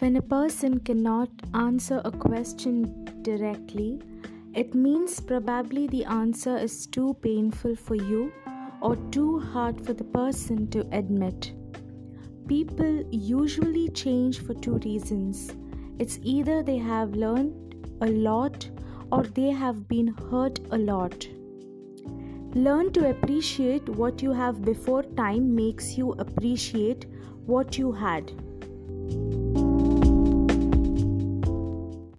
When a person cannot answer a question directly, it means probably the answer is too painful for you or too hard for the person to admit. People usually change for two reasons it's either they have learned a lot or they have been hurt a lot. Learn to appreciate what you have before time makes you appreciate what you had.